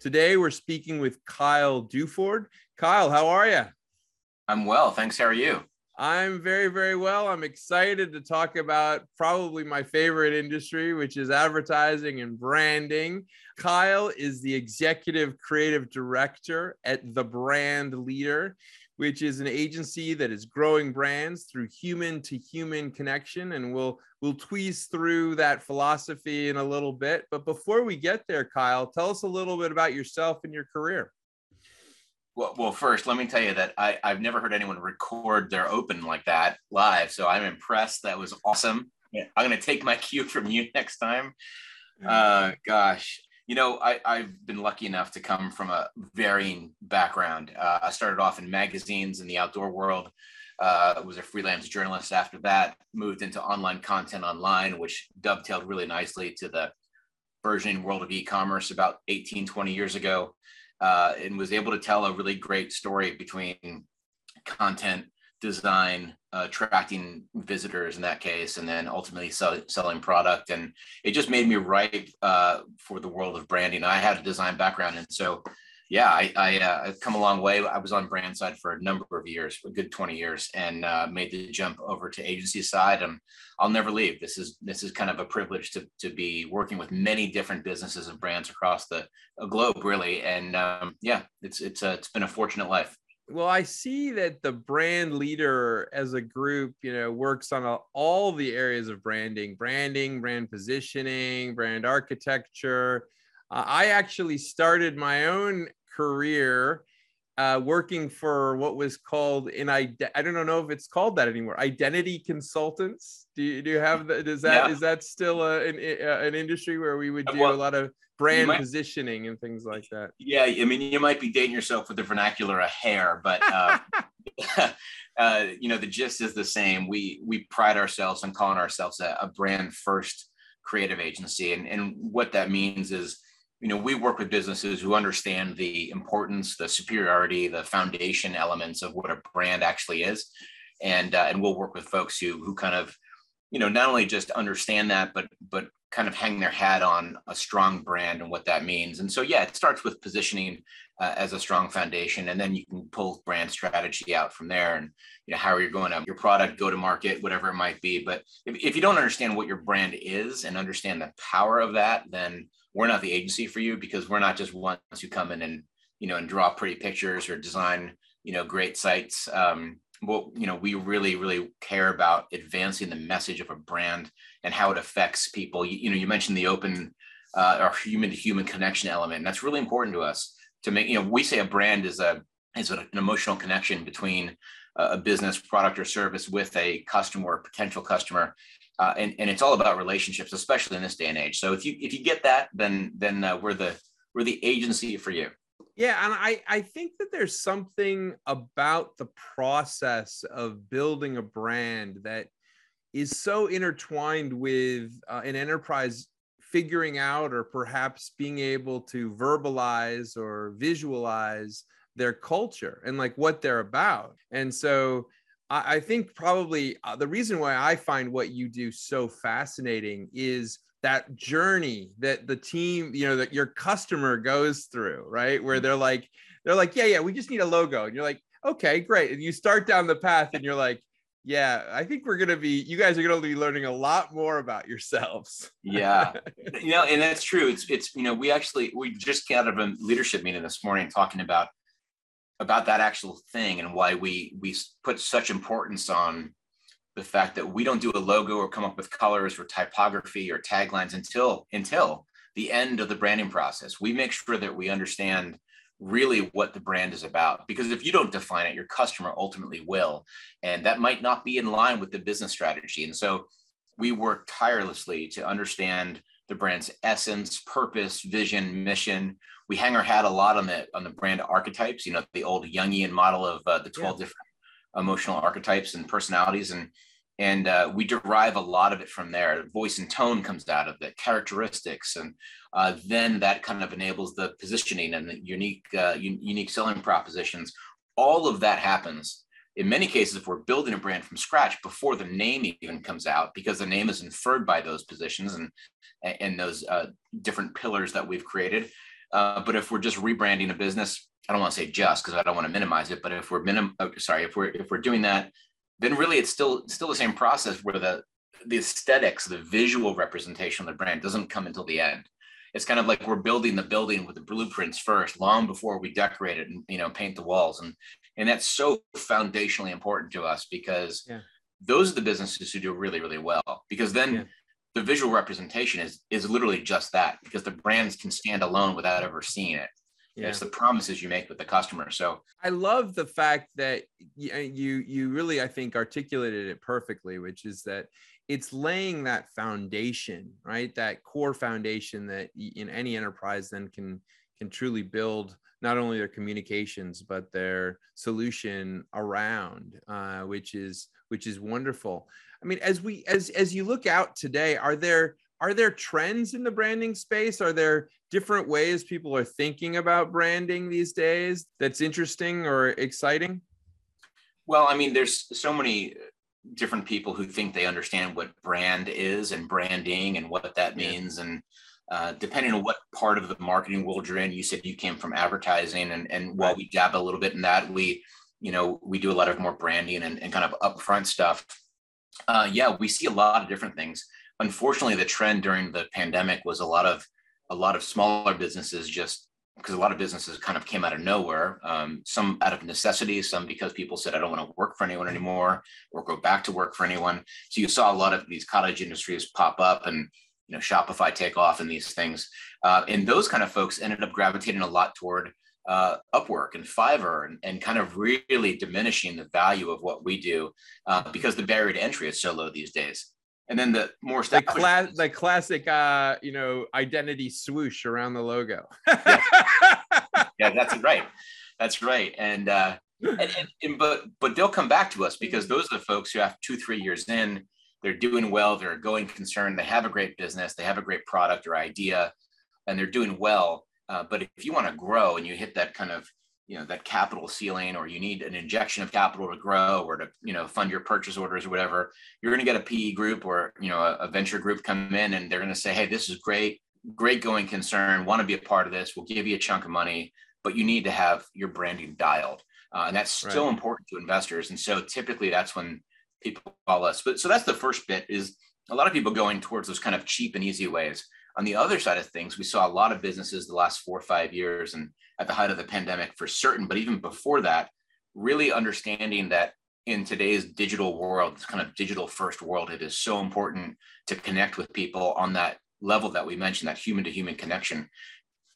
Today we're speaking with Kyle Duford. Kyle, how are you? I'm well, thanks. How are you? I'm very, very well. I'm excited to talk about probably my favorite industry, which is advertising and branding. Kyle is the executive creative director at The Brand Leader which is an agency that is growing brands through human to human connection. And we'll we'll tweeze through that philosophy in a little bit. But before we get there, Kyle, tell us a little bit about yourself and your career. Well, well, first, let me tell you that I, I've never heard anyone record their open like that live. So I'm impressed. That was awesome. I'm going to take my cue from you next time. Uh, gosh, you know, I, I've been lucky enough to come from a varying background. Uh, I started off in magazines in the outdoor world. Uh, was a freelance journalist after that, moved into online content online, which dovetailed really nicely to the burgeoning world of e-commerce about 18, 20 years ago, uh, and was able to tell a really great story between content, design, uh, attracting visitors in that case, and then ultimately sell, selling product. And it just made me right uh, for the world of branding. I had a design background, and so yeah, I, I uh, I've come a long way. I was on brand side for a number of years, a good 20 years, and uh, made the jump over to agency side. And I'll never leave. This is this is kind of a privilege to to be working with many different businesses and brands across the globe, really. And um, yeah, it's it's a, it's been a fortunate life well i see that the brand leader as a group you know works on a, all the areas of branding branding brand positioning brand architecture. Uh, i actually started my own career uh, working for what was called in I I don't know if it's called that anymore. Identity consultants. Do you, do you have that? Is that yeah. is that still a, an, a, an industry where we would do well, a lot of brand might, positioning and things like that? Yeah, I mean, you might be dating yourself with the vernacular a hair, but uh, uh, you know, the gist is the same. We we pride ourselves on calling ourselves a, a brand first creative agency, and and what that means is you know we work with businesses who understand the importance the superiority the foundation elements of what a brand actually is. And uh, and we'll work with folks who who kind of you know not only just understand that but but kind of hang their hat on a strong brand and what that means. And so yeah it starts with positioning uh, as a strong foundation and then you can pull brand strategy out from there and you know how are you going to your product go to market whatever it might be. But if, if you don't understand what your brand is and understand the power of that then we're not the agency for you because we're not just ones who come in and you know and draw pretty pictures or design you know great sites. Um, well you know we really really care about advancing the message of a brand and how it affects people. You, you know you mentioned the open uh, or human to human connection element and that's really important to us to make you know we say a brand is a is an emotional connection between a business product or service with a customer or potential customer uh, and, and it's all about relationships, especially in this day and age. So if you if you get that, then then uh, we're the we're the agency for you. Yeah, and I I think that there's something about the process of building a brand that is so intertwined with uh, an enterprise figuring out or perhaps being able to verbalize or visualize their culture and like what they're about. And so I, think probably uh, the reason why I find what you do so fascinating is that journey that the team, you know, that your customer goes through, right? Where mm-hmm. they're like, they're like, yeah, yeah, we just need a logo. And you're like, okay, great. And you start down the path and you're like, yeah, I think we're going to be, you guys are going to be learning a lot more about yourselves. yeah. You know, and that's true. It's, it's, you know, we actually, we just got out of a leadership meeting this morning talking about about that actual thing and why we we put such importance on the fact that we don't do a logo or come up with colors or typography or taglines until until the end of the branding process. We make sure that we understand really what the brand is about because if you don't define it your customer ultimately will and that might not be in line with the business strategy and so we work tirelessly to understand the brand's essence, purpose, vision, mission. We hang our hat a lot on the on the brand archetypes. You know, the old Jungian model of uh, the twelve yeah. different emotional archetypes and personalities, and and uh, we derive a lot of it from there. Voice and tone comes out of it, characteristics, and uh, then that kind of enables the positioning and the unique uh, un- unique selling propositions. All of that happens in many cases, if we're building a brand from scratch before the name even comes out, because the name is inferred by those positions and and those uh, different pillars that we've created. Uh, but if we're just rebranding a business, I don't want to say just because I don't want to minimize it. But if we're minim, oh, sorry, if we're if we're doing that, then really it's still still the same process where the the aesthetics, the visual representation of the brand doesn't come until the end it's kind of like we're building the building with the blueprints first long before we decorate it and you know paint the walls and and that's so foundationally important to us because yeah. those are the businesses who do really really well because then yeah. the visual representation is is literally just that because the brands can stand alone without ever seeing it yeah. it's the promises you make with the customer. So i love the fact that you you really i think articulated it perfectly which is that it's laying that foundation right? That core foundation that in any enterprise then can can truly build not only their communications but their solution around uh, which is which is wonderful. I mean as we as as you look out today are there are there trends in the branding space? Are there different ways people are thinking about branding these days that's interesting or exciting well i mean there's so many different people who think they understand what brand is and branding and what that means. And uh, depending on what part of the marketing world you're in, you said you came from advertising, and and while we dab a little bit in that, we you know we do a lot of more branding and, and kind of upfront stuff. Uh, yeah, we see a lot of different things. Unfortunately, the trend during the pandemic was a lot of a lot of smaller businesses just because a lot of businesses kind of came out of nowhere. Um, some out of necessity, some because people said, I don't want to work for anyone anymore or go back to work for anyone. So you saw a lot of these cottage industries pop up and you know Shopify take off and these things. Uh, and those kind of folks ended up gravitating a lot toward uh, Upwork and Fiverr and, and kind of really diminishing the value of what we do uh, because the barrier to entry is so low these days and then the more the, cla- the classic uh you know identity swoosh around the logo. Yeah. yeah. that's right. That's right. And uh and, and, and, but but they'll come back to us because those are the folks who have two three years in. They're doing well. They're a going concern. They have a great business. They have a great product or idea and they're doing well. Uh, but if you want to grow and you hit that kind of you know that capital ceiling or you need an injection of capital to grow or to you know fund your purchase orders or whatever you're going to get a pe group or you know a, a venture group come in and they're going to say hey this is great great going concern want to be a part of this we'll give you a chunk of money but you need to have your branding dialed. Uh, and that's still right. important to investors and so typically that's when people call us. But so that's the first bit is a lot of people going towards those kind of cheap and easy ways on the other side of things, we saw a lot of businesses the last four or five years and at the height of the pandemic for certain, but even before that, really understanding that in today's digital world, this kind of digital first world, it is so important to connect with people on that level that we mentioned, that human to human connection,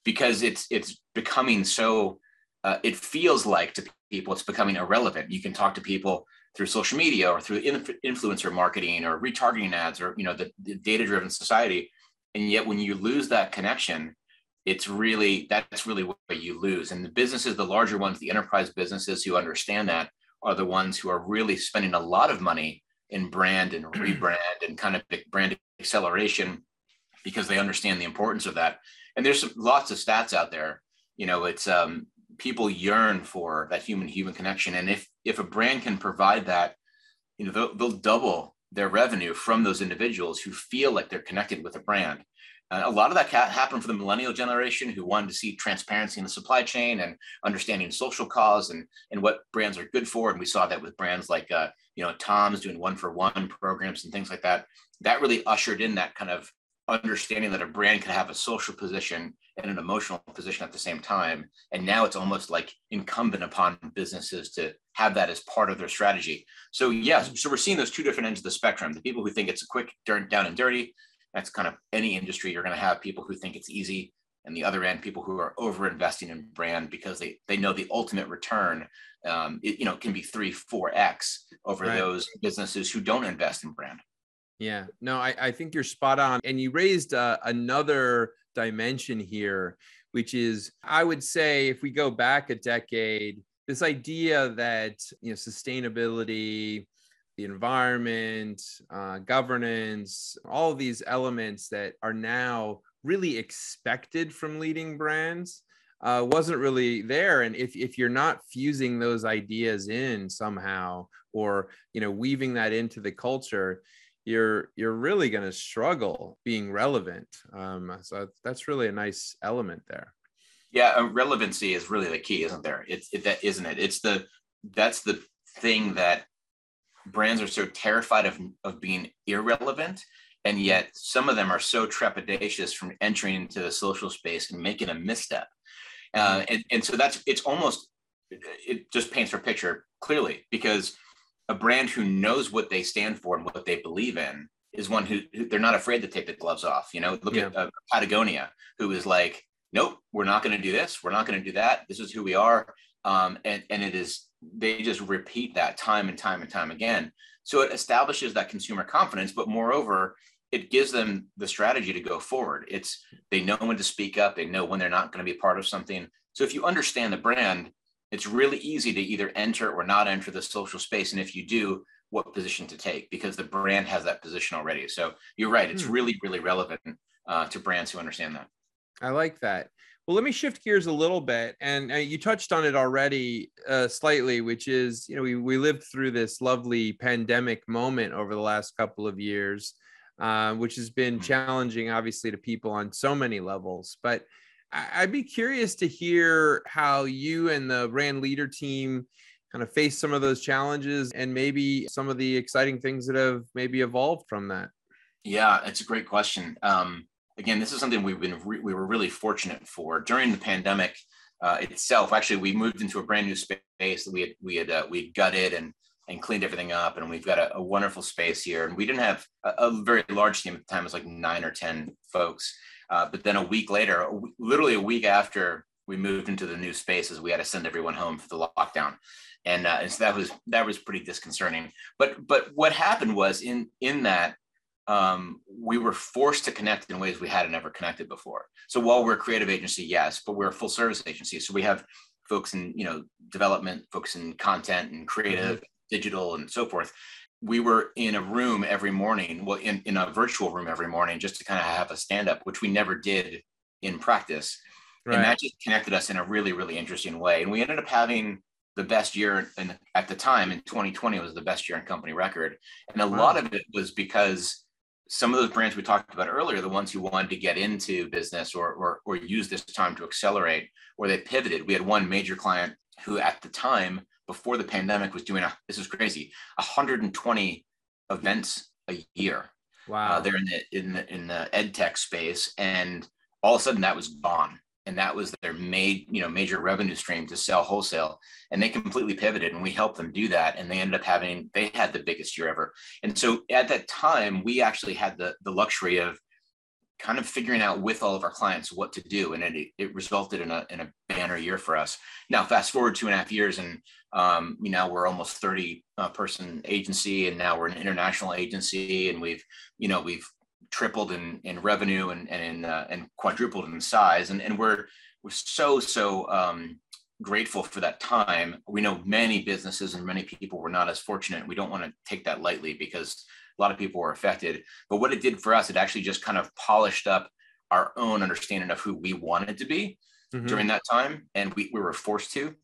because it's it's becoming so. Uh, it feels like to people it's becoming irrelevant. You can talk to people through social media or through influencer marketing or retargeting ads or you know the, the data driven society and yet when you lose that connection it's really that's really what you lose. And the businesses the larger ones the enterprise businesses who understand that are the ones who are really spending a lot of money in brand and rebrand and kind of brand acceleration because they understand the importance of that. And there's lots of stats out there. You know it's um, people yearn for that human human connection. And if if a brand can provide that you know they'll, they'll double their revenue from those individuals who feel like they're connected with a brand. Uh, a lot of that happened for the millennial generation who wanted to see transparency in the supply chain and understanding social cause and, and what brands are good for. And we saw that with brands like, uh, you know, Tom's doing one for one programs and things like that. That really ushered in that kind of understanding that a brand can have a social position and an emotional position at the same time. And now it's almost like incumbent upon businesses to have that as part of their strategy. So yes, so we're seeing those two different ends of the spectrum. The people who think it's a quick down and dirty, that's kind of any industry. You're going to have people who think it's easy, and the other end, people who are over investing in brand because they they know the ultimate return, um, it, you know, can be three, four x over right. those businesses who don't invest in brand. Yeah, no, I, I think you're spot on. And you raised uh, another dimension here, which is, I would say, if we go back a decade, this idea that you know sustainability, the environment, uh, governance, all these elements that are now really expected from leading brands uh, wasn't really there. And if, if you're not fusing those ideas in somehow, or you know weaving that into the culture, you're you're really going to struggle being relevant. Um, so that's really a nice element there. Yeah, relevancy is really the key, isn't there? It's it, that isn't it? It's the that's the thing that brands are so terrified of of being irrelevant and yet some of them are so trepidatious from entering into the social space and making a misstep uh, mm-hmm. and, and so that's it's almost it just paints a picture clearly because a brand who knows what they stand for and what they believe in is one who, who they're not afraid to take the gloves off you know look yeah. at uh, patagonia who is like nope we're not going to do this we're not going to do that this is who we are um, and and it is they just repeat that time and time and time again so it establishes that consumer confidence but moreover it gives them the strategy to go forward. It's they know when to speak up, they know when they're not going to be part of something. So if you understand the brand, it's really easy to either enter or not enter the social space. And if you do, what position to take because the brand has that position already. So you're right; it's hmm. really, really relevant uh, to brands who understand that. I like that. Well, let me shift gears a little bit, and uh, you touched on it already uh, slightly, which is you know we we lived through this lovely pandemic moment over the last couple of years uh, which has been mm. challenging, obviously, to people on so many levels. But I'd be curious to hear how you and the brand leader team kind of face some of those challenges and maybe some of the exciting things that have maybe evolved from that. Yeah, it's a great question. Um, again, this is something we've been re- we were really fortunate for during the pandemic uh, itself. Actually, we moved into a brand new space that we had we had uh, we gutted and and cleaned everything up. And we've got a, a wonderful space here. And we didn't have a, a, very large team at the time, it was like nine or 10 folks. Uh, but then a week later, literally a week after we moved into the new spaces, we had to send everyone home for the lockdown. And, uh, and so that was that was pretty disconcerting. But but what happened was in in that um, we were forced to connect in ways we hadn't ever connected before. So while we're a creative agency, yes, but we're a full service agency. So we have folks in you know development, folks in content and creative, mm-hmm digital and so forth we were in a room every morning well in, in a virtual room every morning just to kind of have a stand up which we never did in practice right. and that just connected us in a really really interesting way and we ended up having the best year in, at the time in 2020 was the best year in company record and a wow. lot of it was because some of those brands we talked about earlier the ones who wanted to get into business or, or, or use this time to accelerate or they pivoted we had one major client who at the time before the pandemic was doing a this is crazy 120 events a year. Wow. Uh, they're in the in the in the ed tech space, and all of a sudden that was gone, and that was their made you know major revenue stream to sell wholesale, and they completely pivoted, and we helped them do that, and they ended up having they had the biggest year ever, and so at that time we actually had the the luxury of kind of figuring out with all of our clients what to do. And it, it resulted in a, in a banner year for us. Now, fast forward two and a half years, and um, you know, we're almost 30 uh, person agency, and now we're an international agency, and we've, you know, we've tripled in, in revenue and, and, in, uh, and quadrupled in size. And, and we're, we're so, so um, grateful for that time. We know many businesses and many people were not as fortunate. We don't want to take that lightly because a lot of people were affected. But what it did for us, it actually just kind of polished up our own understanding of who we wanted to be mm-hmm. during that time. And we, we were forced to.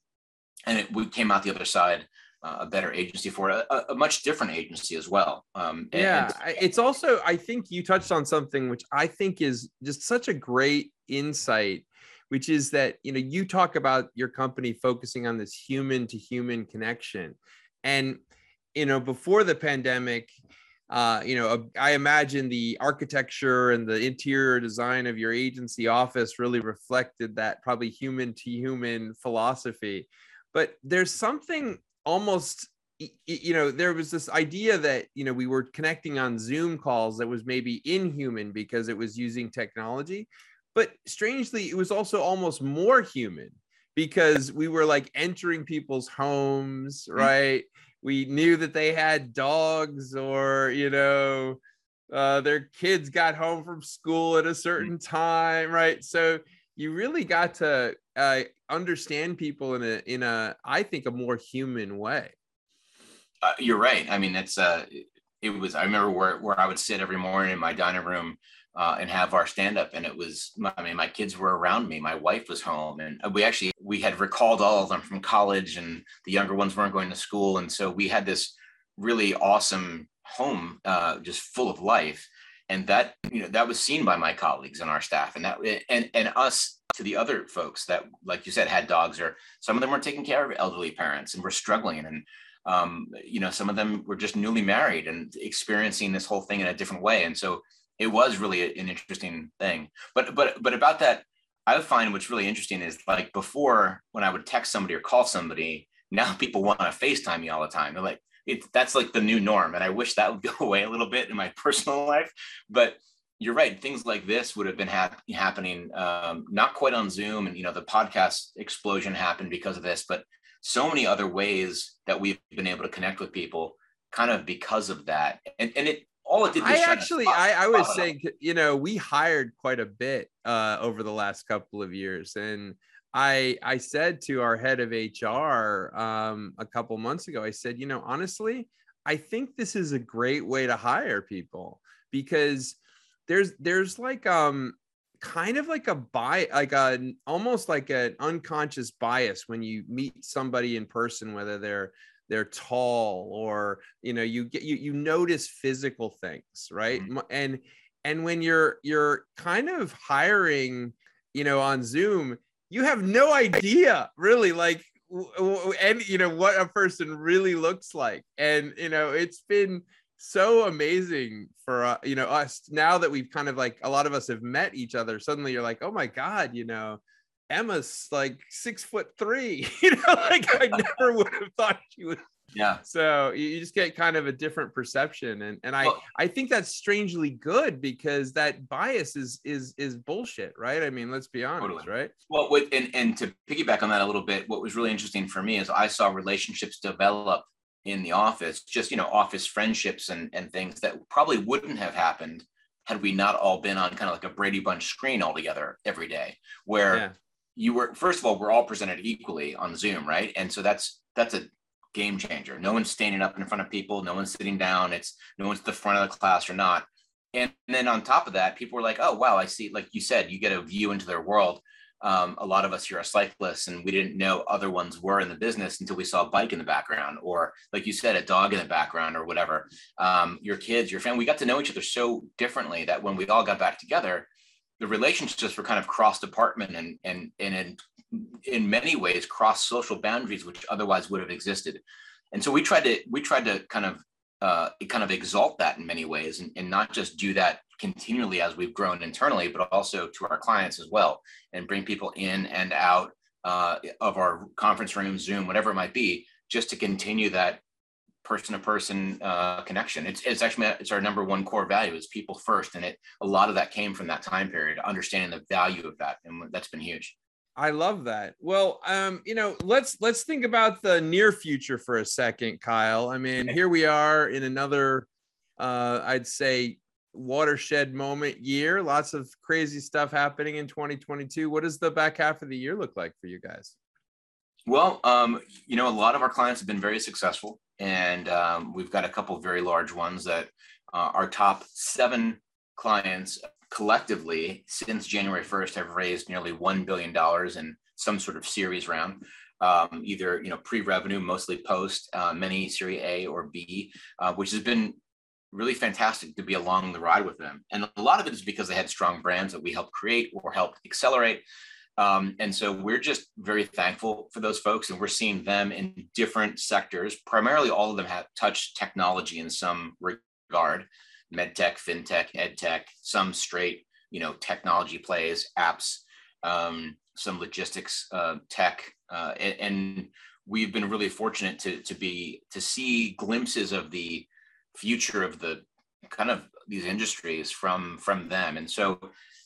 And it, we came out the other side uh, a better agency for it, a, a, much different agency as well. Um, and, yeah, and- it's also, I think you touched on something which I think is just such a great insight, which is that, you know, you talk about your company focusing on this human to human connection. And, you know, before the pandemic, uh, you know, I imagine the architecture and the interior design of your agency office really reflected that probably human to human philosophy. But there's something almost, you know, there was this idea that, you know, we were connecting on Zoom calls that was maybe inhuman because it was using technology. But strangely, it was also almost more human because we were like entering people's homes, mm. right? we knew that they had dogs or you know uh, their kids got home from school at a certain time, right? So you really got to uh, understand people in a in a I think a more human way. Uh, you're right. I mean, it's uh, it was. I remember where where I would sit every morning in my dining room uh, and have our stand up, and it was. I mean, my kids were around me. My wife was home, and we actually we had recalled all of them from college, and the younger ones weren't going to school, and so we had this really awesome home, uh, just full of life and that you know that was seen by my colleagues and our staff and that and and us to the other folks that like you said had dogs or some of them were taking care of elderly parents and were struggling and um, you know some of them were just newly married and experiencing this whole thing in a different way and so it was really an interesting thing but but but about that i find what's really interesting is like before when i would text somebody or call somebody now people want to facetime me all the time they're like it, that's like the new norm. And I wish that would go away a little bit in my personal life. But you're right. Things like this would have been hap- happening, um, not quite on Zoom. And, you know, the podcast explosion happened because of this, but so many other ways that we've been able to connect with people kind of because of that. And, and it, all it did I actually, I, I was saying, you know, we hired quite a bit uh, over the last couple of years, and I I said to our head of HR um, a couple months ago, I said, you know, honestly, I think this is a great way to hire people because there's there's like um kind of like a buy like a almost like an unconscious bias when you meet somebody in person whether they're they're tall or you know you get you you notice physical things right? Mm-hmm. and and when you're you're kind of hiring you know on zoom you have no idea really like and you know what a person really looks like. And you know it's been so amazing for uh, you know us now that we've kind of like a lot of us have met each other suddenly you're like oh my god you know emma's like six foot three you know like i never would have thought she was yeah so you just get kind of a different perception and and i well, i think that's strangely good because that bias is is is bullshit right i mean let's be honest totally. right well with and and to piggyback on that a little bit what was really interesting for me is i saw relationships develop in the office just you know office friendships and and things that probably wouldn't have happened had we not all been on kind of like a brady bunch screen all together every day where yeah. You were first of all we're all presented equally on zoom right and so that's that's a game changer. No one's standing up in front of people. No one's sitting down. It's no one's at the front of the class or not. And, then on top of that, people were like, oh, wow, I see. Like you said, you get a view into their world. Um, a lot of us here are cyclists and we didn't know other ones were in the business until we saw a bike in the background or like you said a dog in the background or whatever um, your kids your family we got to know each other so differently that when we all got back together the relationships were kind of cross department and and and in in many ways cross social boundaries which otherwise would have existed. And so we tried to we tried to kind of uh, kind of exalt that in many ways and, and not just do that continually as we've grown internally but also to our clients as well and bring people in and out uh, of our conference room zoom whatever it might be just to continue that person to person connection it's, it's actually it's our number one core value is people first and it a lot of that came from that time period understanding the value of that and that's been huge I love that. Well, um, you know, let's let's think about the near future for a second, Kyle. I mean, here we are in another uh I'd say watershed moment year. Lots of crazy stuff happening in 2022. What does the back half of the year look like for you guys? Well, um, you know, a lot of our clients have been very successful, and um, we've got a couple very large ones that uh, our top seven clients collectively since January 1st have raised nearly $1 billion in some sort of series round. Um, either you know pre-revenue, mostly post, uh, many Series A or B, uh, which has been really fantastic to be along the ride with them. And a lot of it is because they had strong brands that we helped create or helped accelerate. Um, and so we're just very thankful for those folks, and we're seeing them in different sectors. Primarily, all of them have touched technology in some regard medtech, fintech, edtech, some straight, you know, technology plays, apps, um, some logistics uh, tech, uh, and, and, we've been really fortunate to to be to see glimpses of the future of the kind of these industries from from them. And so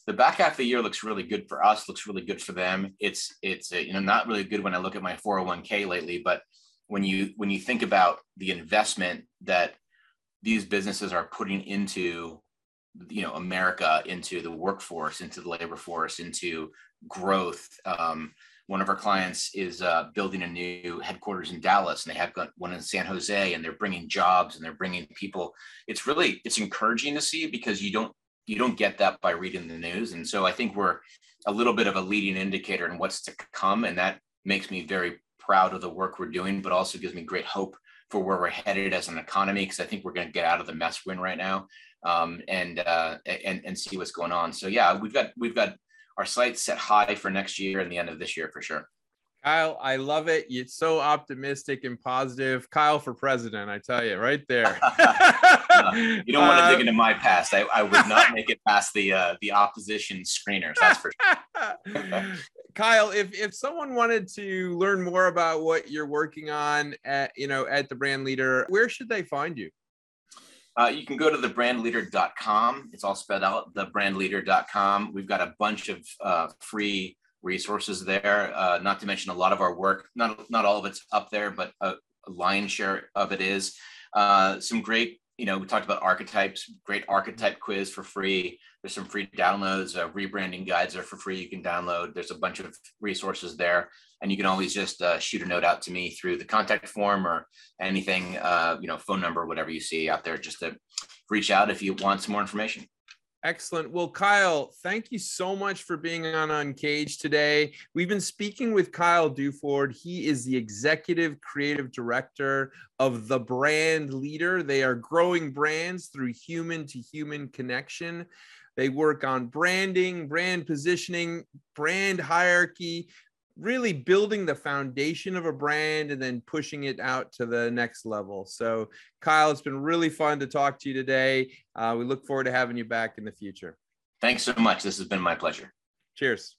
the back half of the year looks really good for us, looks really good for them. It's it's you know not really good when I look at my 401k lately, but when you when you think about the investment that these businesses are putting into you know America into the workforce, into the labor force, into growth. Um, one of our clients is uh, building a new headquarters in Dallas, and they have one in San Jose, and they're bringing jobs and they're bringing people. It's really it's encouraging to see because you don't you don't get that by reading the news, and so I think we're a little bit of a leading indicator in what's to come, and that makes me very proud of the work we're doing, but also gives me great hope for where we're headed as an economy because I think we're going to get out of the mess we're in right now um, and uh, and and see what's going on. So yeah, we've got we've got our sights set high for next year and the end of this year for sure. Kyle, I love it. You're so optimistic and positive. Kyle for president, I tell you, right there. you don't want to dig into my past. I, I would not make it past the uh, the opposition screeners. That's for sure. Kyle, if if someone wanted to learn more about what you're working on at you know at the brand leader, where should they find you? Uh, you can go to thebrandleader.com. It's all spelled out, thebrandleader.com. We've got a bunch of uh, free resources there, uh, not to mention a lot of our work. Not, not all of it's up there, but a, a lion's share of it is. Uh, some great, you know, we talked about archetypes, great archetype quiz for free. There's some free downloads, uh, rebranding guides are for free. You can download. There's a bunch of resources there, and you can always just uh, shoot a note out to me through the contact form or anything, uh, you know, phone number, whatever you see out there, just to reach out if you want some more information. Excellent. Well, Kyle, thank you so much for being on Uncaged today. We've been speaking with Kyle Duford. He is the executive creative director of The Brand Leader. They are growing brands through human to human connection. They work on branding, brand positioning, brand hierarchy, really building the foundation of a brand and then pushing it out to the next level. So, Kyle, it's been really fun to talk to you today. Uh, we look forward to having you back in the future. Thanks so much. This has been my pleasure. Cheers.